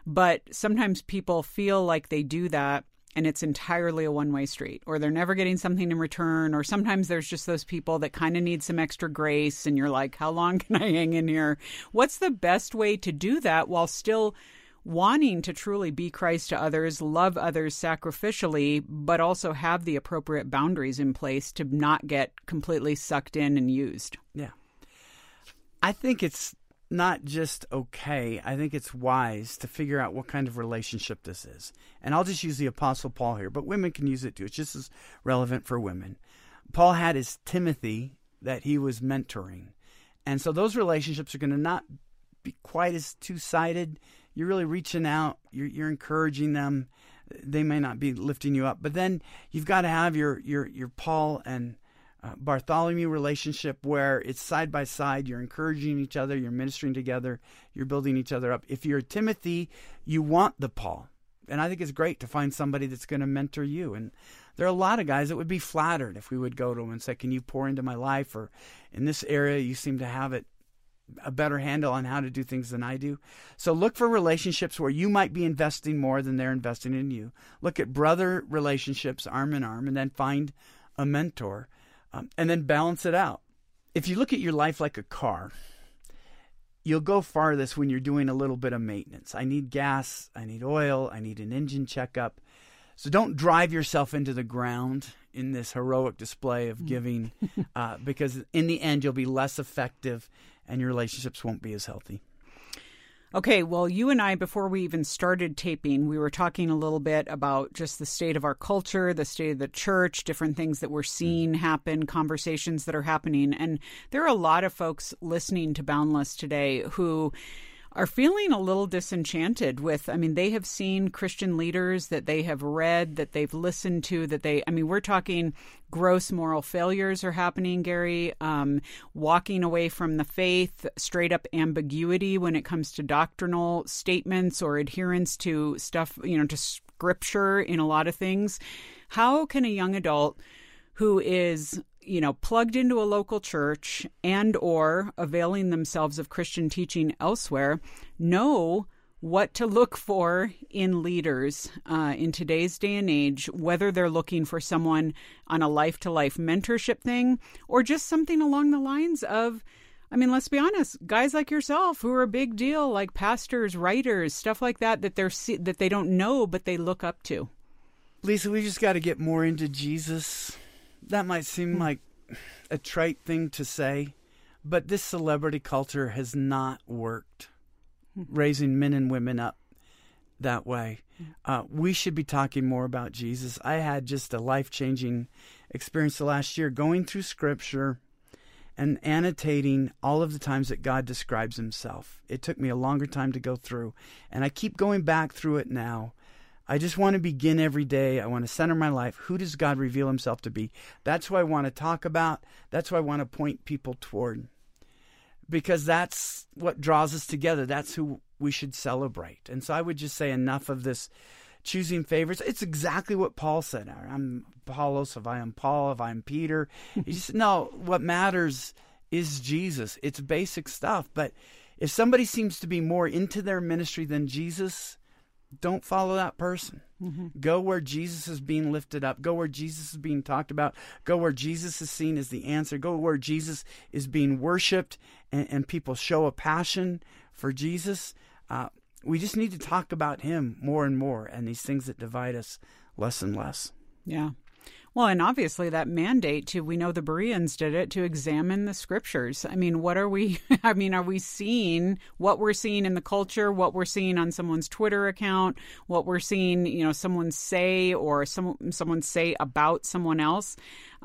But sometimes people feel like they do that and it's entirely a one way street, or they're never getting something in return, or sometimes there's just those people that kind of need some extra grace, and you're like, how long <laughs> can I hang in here? What's the best way to do that while still wanting to truly be Christ to others, love others sacrificially, but also have the appropriate boundaries in place to not get completely sucked in and used? Yeah. I think it's not just okay, I think it's wise to figure out what kind of relationship this is. And I'll just use the Apostle Paul here, but women can use it too. It's just as relevant for women. Paul had his Timothy that he was mentoring. And so those relationships are going to not be quite as two sided. You're really reaching out, you're, you're encouraging them. They may not be lifting you up, but then you've got to have your, your, your Paul and Uh, Bartholomew relationship where it's side by side. You're encouraging each other, you're ministering together, you're building each other up. If you're Timothy, you want the Paul. And I think it's great to find somebody that's going to mentor you. And there are a lot of guys that would be flattered if we would go to them and say, Can you pour into my life? Or in this area, you seem to have it a better handle on how to do things than I do. So look for relationships where you might be investing more than they're investing in you. Look at brother relationships arm in arm and then find a mentor um, and then balance it out. if you look at your life like a car, you'll go farthest when you're doing a little bit of maintenance. I need gas, I need oil, I need an engine checkup. So don't drive yourself into the ground in this heroic display of giving, uh, <laughs> because in the end, you'll be less effective and your relationships won't be as healthy. Okay, well, you and I, before we even started taping, we were talking a little bit about just the state of our culture, the state of the church, different things that we're mm. seeing happen, conversations that are happening. And there are a lot of folks listening to Boundless today who are feeling a little disenchanted with i mean they have seen christian leaders that they have read that they've listened to that they i mean we're talking gross moral failures are happening gary um, walking away from the faith straight up ambiguity when it comes to doctrinal statements or adherence to stuff you know to scripture in a lot of things. How can a young adult who is you know plugged into a local church and or availing themselves of christian teaching elsewhere know what to look for in leaders uh, in today's day and age whether they're looking for someone on a life to life mentorship thing or just something along the lines of I mean, let's be honest. Guys like yourself, who are a big deal, like pastors, writers, stuff like that, that they're that they don't know, but they look up to. Lisa, we just got to get more into Jesus that might seem hmm. like a trite thing to say, but this celebrity culture has not worked hmm. raising men and women up that way. Hmm. Uh, we should be talking more about Jesus. I had just a life changing experience the last year going through scripture and annotating all of the times that God describes himself. It took me a longer time to go through, and I keep going back through it now I just want to begin every day. I want to center my life. Who does God reveal himself to be? That's what I want to talk about. That's what I want to point people toward. Because that's what draws us together. That's who we should celebrate. And so I would just say enough of this choosing favorites. It's exactly what Paul said. I'm Apollos, if I am Paul, if I'm Peter. He no, what matters is Jesus. It's basic stuff. But if somebody seems to be more into their ministry than Jesus, don't follow that person. Mm-hmm. Go where Jesus is being lifted up. Go where Jesus is being talked about. Go where Jesus is seen as the answer. Go where Jesus is being worshiped and, and people show a passion for Jesus. Uh, we just need to talk about him more and more and these things that divide us less and less. Yeah. Well, and obviously that mandate to, we know the Bereans did it, to examine the scriptures. I mean, what are we, <laughs> I mean, are we seeing what we're seeing in the culture, what we're seeing on someone's Twitter account, what we're seeing, you know, someone say or some, someone say about someone else?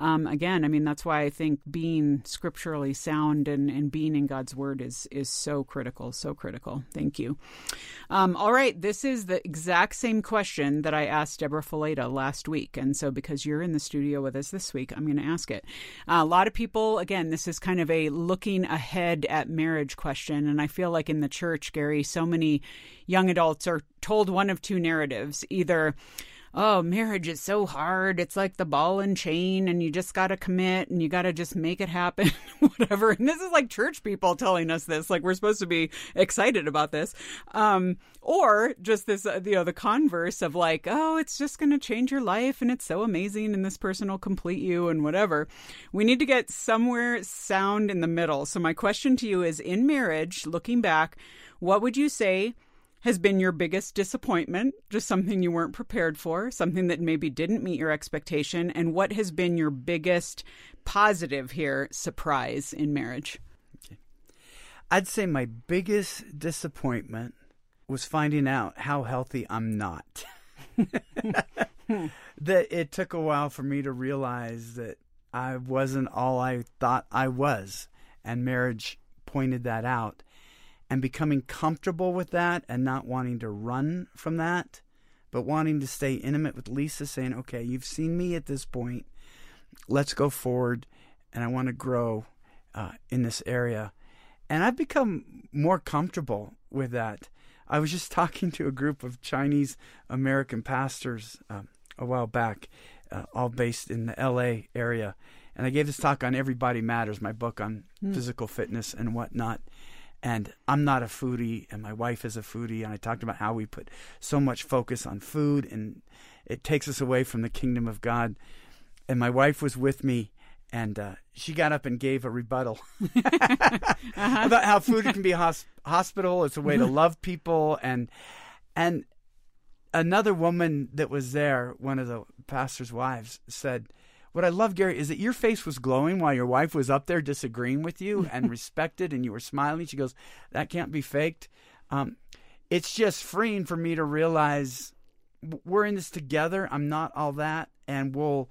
Um, again, I mean, that's why I think being scripturally sound and, and being in God's word is, is so critical, so critical. Thank you. Um, all right. This is the exact same question that I asked Debra Fileta last week. And so, because you're in the studio with us this week, I'm going to ask it. Uh, a lot of people, again, this is kind of a looking ahead at marriage question. And I feel like in the church, Gary, so many young adults are told one of two narratives either, oh, marriage is so hard. It's like the ball and chain, and you just got to commit and you got to just make it happen, <laughs> whatever. And this is like church people telling us this, like we're supposed to be excited about this. Um, or just this, uh, you know, the converse of like, oh, it's just going to change your life and it's so amazing and this person will complete you and whatever. We need to get somewhere sound in the middle. So, my question to you is in marriage, looking back, what would you say? Has been your biggest disappointment, just something you weren't prepared for, something that maybe didn't meet your expectation, and what has been your biggest positive here surprise in marriage? I'd say my biggest disappointment was finding out how healthy I'm not. <laughs> that it took a while for me to realize that I wasn't all I thought I was, and marriage pointed that out and becoming comfortable with that and not wanting to run from that, but wanting to stay intimate with Lisa, saying, okay, you've seen me at this point. Let's go forward, and I want to grow uh, in this area. And I've become more comfortable with that. I was just <laughs> talking to a group of Chinese American pastors um, a while back, uh, all based in the LA area. And I gave this talk on Every Body Matters, my book on mm. physical fitness and whatnot. And I'm not a foodie, and my wife is a foodie. And I talked about how we put so much focus on food, and it takes us away from the kingdom of God. And my wife was with me, and uh, she got up and gave a rebuttal <laughs> about how food can be hosp- hospital. It's a way to love people, and and another woman that was there, one of the pastor's wives, said, "What I love, Gary, is that your face was glowing while your wife was up there disagreeing with you and <laughs> respected, and you were smiling." She goes, "That can't be faked." Um, it's just freeing for me to realize we're in this together. I'm not all that, and we'll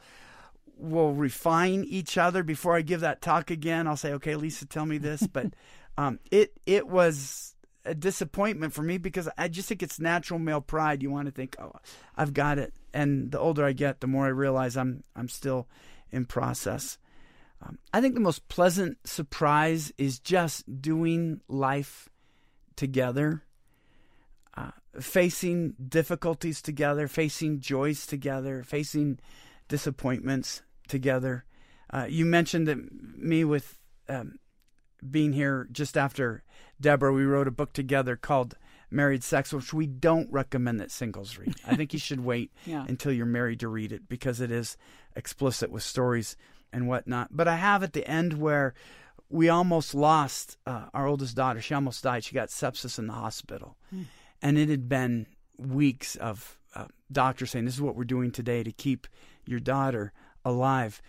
we'll refine each other before I give that talk again. I'll say, okay, Lisa, tell me this, but <laughs> um, it it was a disappointment for me because I just think it's natural male pride. You want to think, oh, I've got it, and the older I get, the more I realize I'm I'm still in process. Um, I think the most pleasant surprise is just doing life together, uh, facing difficulties together, facing joys together, facing disappointments together. Uh, you mentioned that me with um, being here just after Debra, we wrote a book together called Married Sex, which we don't recommend that singles read. I think you should wait <laughs> Yeah. until you're married to read it because it is explicit with stories and whatnot. But I have at the end where we almost lost uh, our oldest daughter. She almost died. She got sepsis in the hospital. And it had been weeks of uh, doctors saying, This is what we're doing today to keep your daughter alive.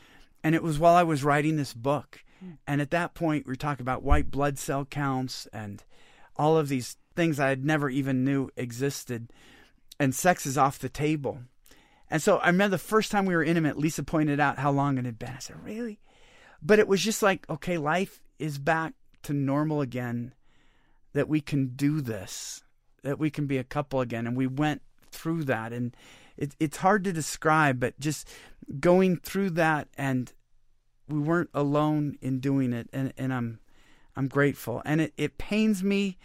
And it was while I was writing this book. And at that point, we were talking about white blood cell counts and all of these things I had never even knew existed. And sex is off the table. And so I remember the first time we were intimate, Lisa pointed out how long it had been. I said, Really? But it was just like, okay, life is back to normal again, that we can do this, that we can be a couple again. And we went through that. And it, it's hard to describe, but just going through that and we weren't alone in doing it. And, and I'm, I'm grateful. And it, it pains me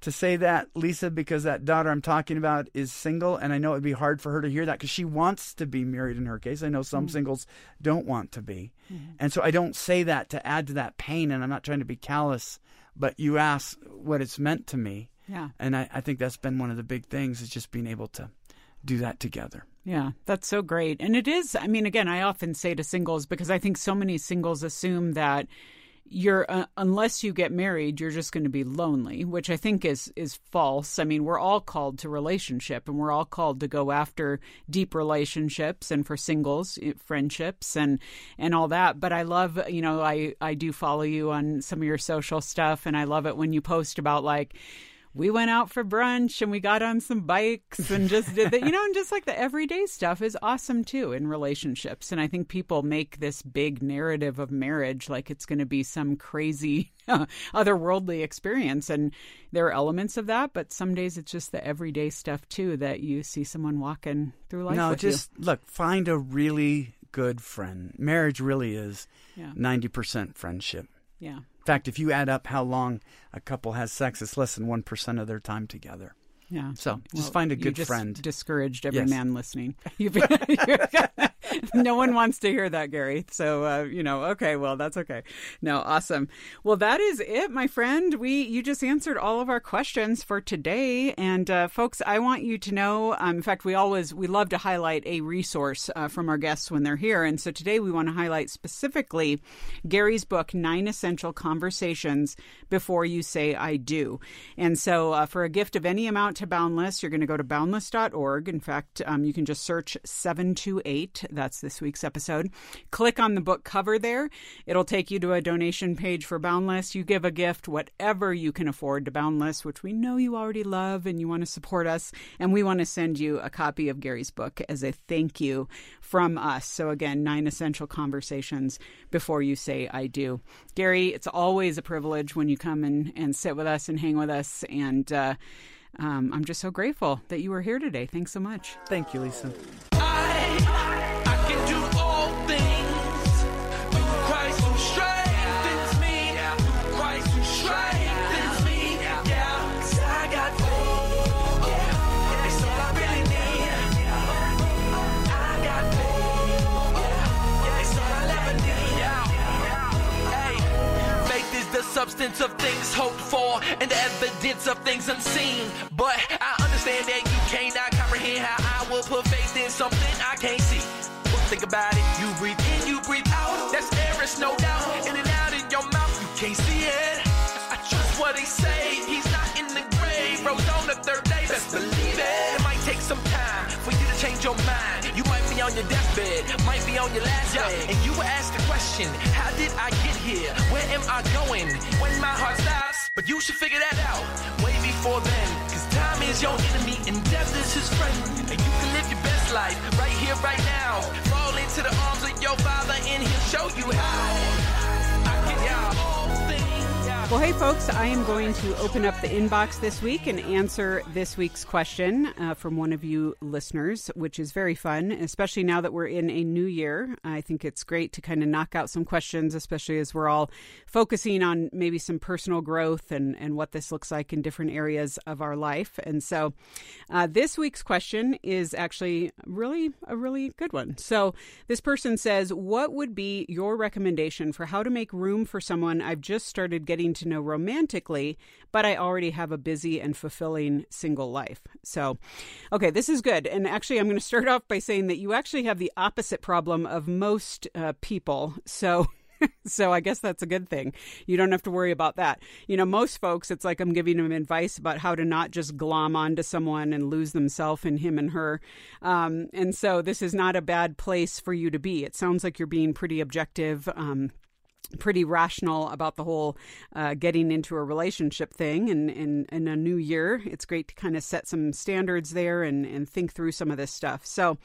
to say that, Lisa, because that daughter I'm talking about is single, and I know it'd be hard for her to hear that because she wants to be married in her case. I know some mm-hmm. singles don't want to be. Mm-hmm. And so I don't say that to add to that pain, and I'm not trying to be callous, but you ask what it's meant to me. Yeah. And I, I think that's been one of the big things is just being able to do that together. Yeah, that's so great. And it is, I mean, again, I often say to singles because I think so many singles assume that you're uh, unless you get married you're just going to be lonely which i think is is false i mean we're all called to relationship and we're all called to go after deep relationships and for singles eh, friendships and and all that but i love you know i i do follow you on some of your social stuff and i love it when you post about like we went out for brunch and we got on some bikes and just did that, you know, and just like the everyday stuff is awesome too in relationships. And I think people make this big narrative of marriage like it's going to be some crazy <laughs> otherworldly experience. And there are elements of that, but some days it's just the everyday stuff too that you see someone walking through life. no, just look, find a really good friend. Marriage really is Yeah. 90% friendship. Yeah. In fact, if you add up how long a couple has sex, it's less than 1% of their time together. Yeah. So just Well, find a good just friend. Discouraged every Yes. man listening. <laughs> <laughs> <laughs> No one wants to hear that, Gary. So uh, you know, okay, well, that's okay. No, awesome. Well, that is it, my friend. We you just answered all of our questions for today, and uh, folks, I want you to know. Um, in fact, we always we love to highlight a resource uh, from our guests when they're here, and so today we want to highlight specifically Gary's book, Nine Essential Conversations Before You Say I Do. And so, uh, for a gift of any amount to Boundless, you're going to go to boundless.org. In fact, um, you can just search 728. That's this week's episode. Click on the book cover there. It'll take you to a donation page for Boundless. You give a gift, whatever you can afford to Boundless, which we know you already love and you want to support us. And we want to send you a copy of Gary's book as a thank you from us. So, again, nine essential conversations before you say I do. Gary, it's always a privilege when you come and, and sit with us and hang with us. And uh, um, I'm just so grateful that you were here today. Thanks so much. Thank you, Lisa. I, I substance of things hoped for and the evidence of things unseen. But I understand that you cannot comprehend how I will put faith in something I can't see. Think about it. You breathe in, you breathe out. That's Eris, no doubt. In and out of your mouth, you can't see it. I trust what they say. He's not in the grave. Rose on the third day, best believe it. It might take some time for you to change your mind. You might be on your deathbed, might be on your last day. And you were asked the question, how did I get here? Where am I going? When my heart stops. But you should figure that out way before then. Cause time is your enemy and death is his friend. And you can live your best life right here, right now. Into the arms of your father and he'll show you how. Well, hey, folks, I am going to open up the inbox this week and answer this week's question uh, from one of you listeners, which is very fun, especially now that we're in a new year. I think it's great to kind of knock out some questions, especially as we're all focusing on maybe some personal growth and, and what this looks like in different areas of our life. And so uh, this week's question is actually really a really good one. So this person says, What would be your recommendation for how to make room for someone I've just started getting to know romantically, but I already have a busy and fulfilling single life? So, okay, this is good. And actually, I'm going to start off by saying that you actually have the opposite problem of most uh, people. So, <laughs> so I guess that's a good thing. You don't have to worry about that. You know, most folks, it's like I'm giving them advice about how to not just glom onto someone and lose themselves in him and her. Um, and so this is not a bad place for you to be. It sounds like you're being pretty objective. Um, pretty rational about the whole uh, getting into a relationship thing. And in in a new year it's great to kind of set some standards there and and think through some of this stuff. So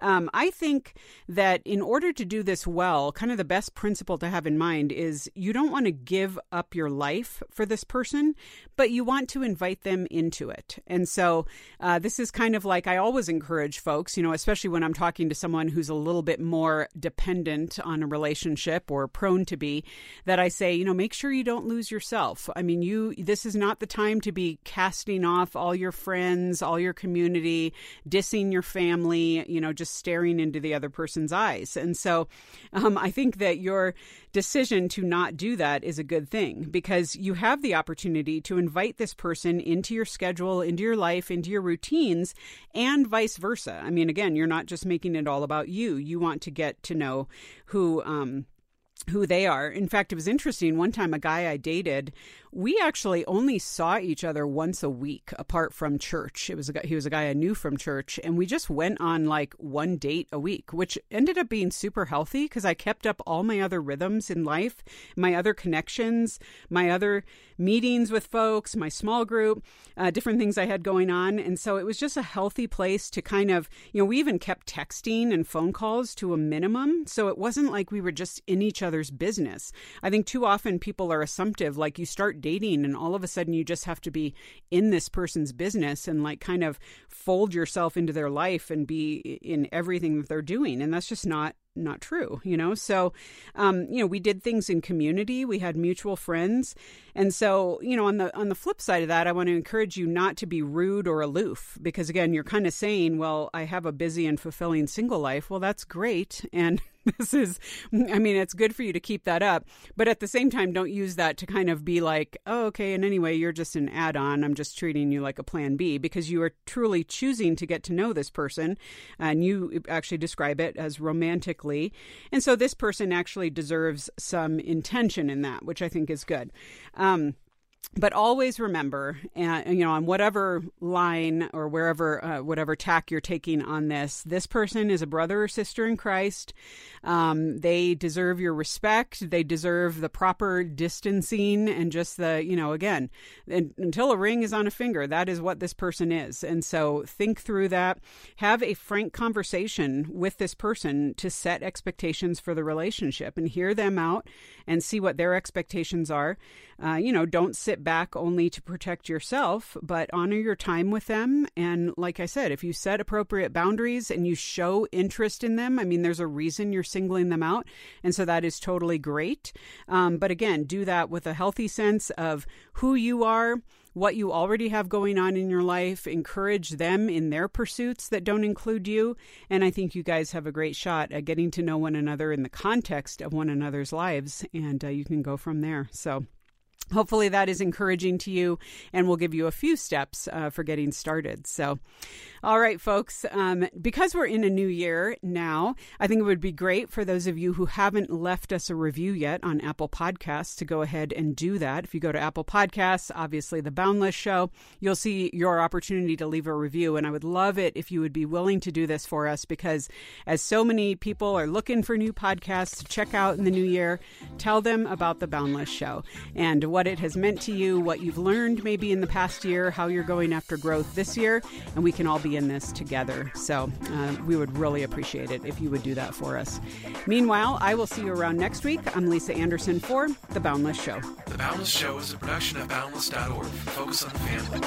um, I think that in order to do this well, kind of the best principle to have in mind is you don't want to give up your life for this person, but you want to invite them into it. And so uh, this is kind of like I always encourage folks, you know, especially when I'm talking to someone who's a little bit more dependent on a relationship or prone to be, that I say, you know, make sure you don't lose yourself. I mean, you, this is not the time to be casting off all your friends, all your community, dissing your family, you know, just staring into the other person's eyes. And so um, I think that your decision to not do that is a good thing because you have the opportunity to invite this person into your schedule, into your life, into your routines, and vice versa. I mean, again, you're not just making it all about you. You want to get to know who. Um, who they are. In fact, it was interesting. One time, a guy I dated we actually only saw each other once a week apart from church. It was a guy, he was a guy I knew from church, and we just went on like one date a week, which ended up being super healthy because I kept up all my other rhythms in life, my other connections, my other meetings with folks, my small group, uh, different things I had going on, and so it was just a healthy place to kind of, you know, we even kept texting and phone calls to a minimum, so it wasn't like we were just in each other's business. I think too often people are assumptive, like you start dating and all of a sudden you just have to be in this person's business and like kind of fold yourself into their life and be in everything that they're doing and that's just not not true you know? So um, you know we did things in community we had mutual friends and so you know on the on the flip side of that i want to encourage you not to be rude or aloof because again you're kind of saying well i have a busy and fulfilling single life. Well that's great and <laughs> this is i mean it's good for you to keep that up but at the same time don't use that to kind of be like oh okay and anyway you're just an add-on. I'm just treating you like a plan b because you are truly choosing to get to know this person and you actually describe it as romantically. And so this person actually deserves some intention in that which i think is good. Um, but always remember, and you know, on whatever line or wherever, uh, whatever tack you're taking on this, this person is a brother or sister in Christ. Um, they deserve your respect. They deserve the proper distancing and just the, you know, again, until a ring is on a finger, that is what this person is. And so think through that. Have a frank conversation with this person to set expectations for the relationship and hear them out and see what their expectations are. Uh, you know, don't sit back only to protect yourself, but honor your time with them. And like I said, if you set appropriate boundaries and you show interest in them, I mean, there's a reason you're singling them out. And so that is totally great. Um, but again, do that with a healthy sense of who you are what you already have going on in your life, encourage them in their pursuits that don't include you. And I think you guys have a great shot at getting to know one another in the context of one another's lives, and uh, you can go from there. So, hopefully that is encouraging to you and will give you a few steps uh, for getting started. So, all right, folks, um, because we're in a new year now, I think it would be great for those of you who haven't left us a review yet on Apple Podcasts to go ahead and do that. If you go to Apple Podcasts, obviously the Boundless Show, you'll see your opportunity to leave a review. And I would love it if you would be willing to do this for us because as so many people are looking for new podcasts to check out in the new year, tell them about the Boundless Show and what it has meant to you, what you've learned maybe in the past year, how you're going after growth this year, and we can all be in this together. So uh, we would really appreciate it if you would do that for us. Meanwhile, I will see you around next week. I'm Lisa Anderson for The Boundless Show. The Boundless Show is a production of Boundless.org. Focus on the family.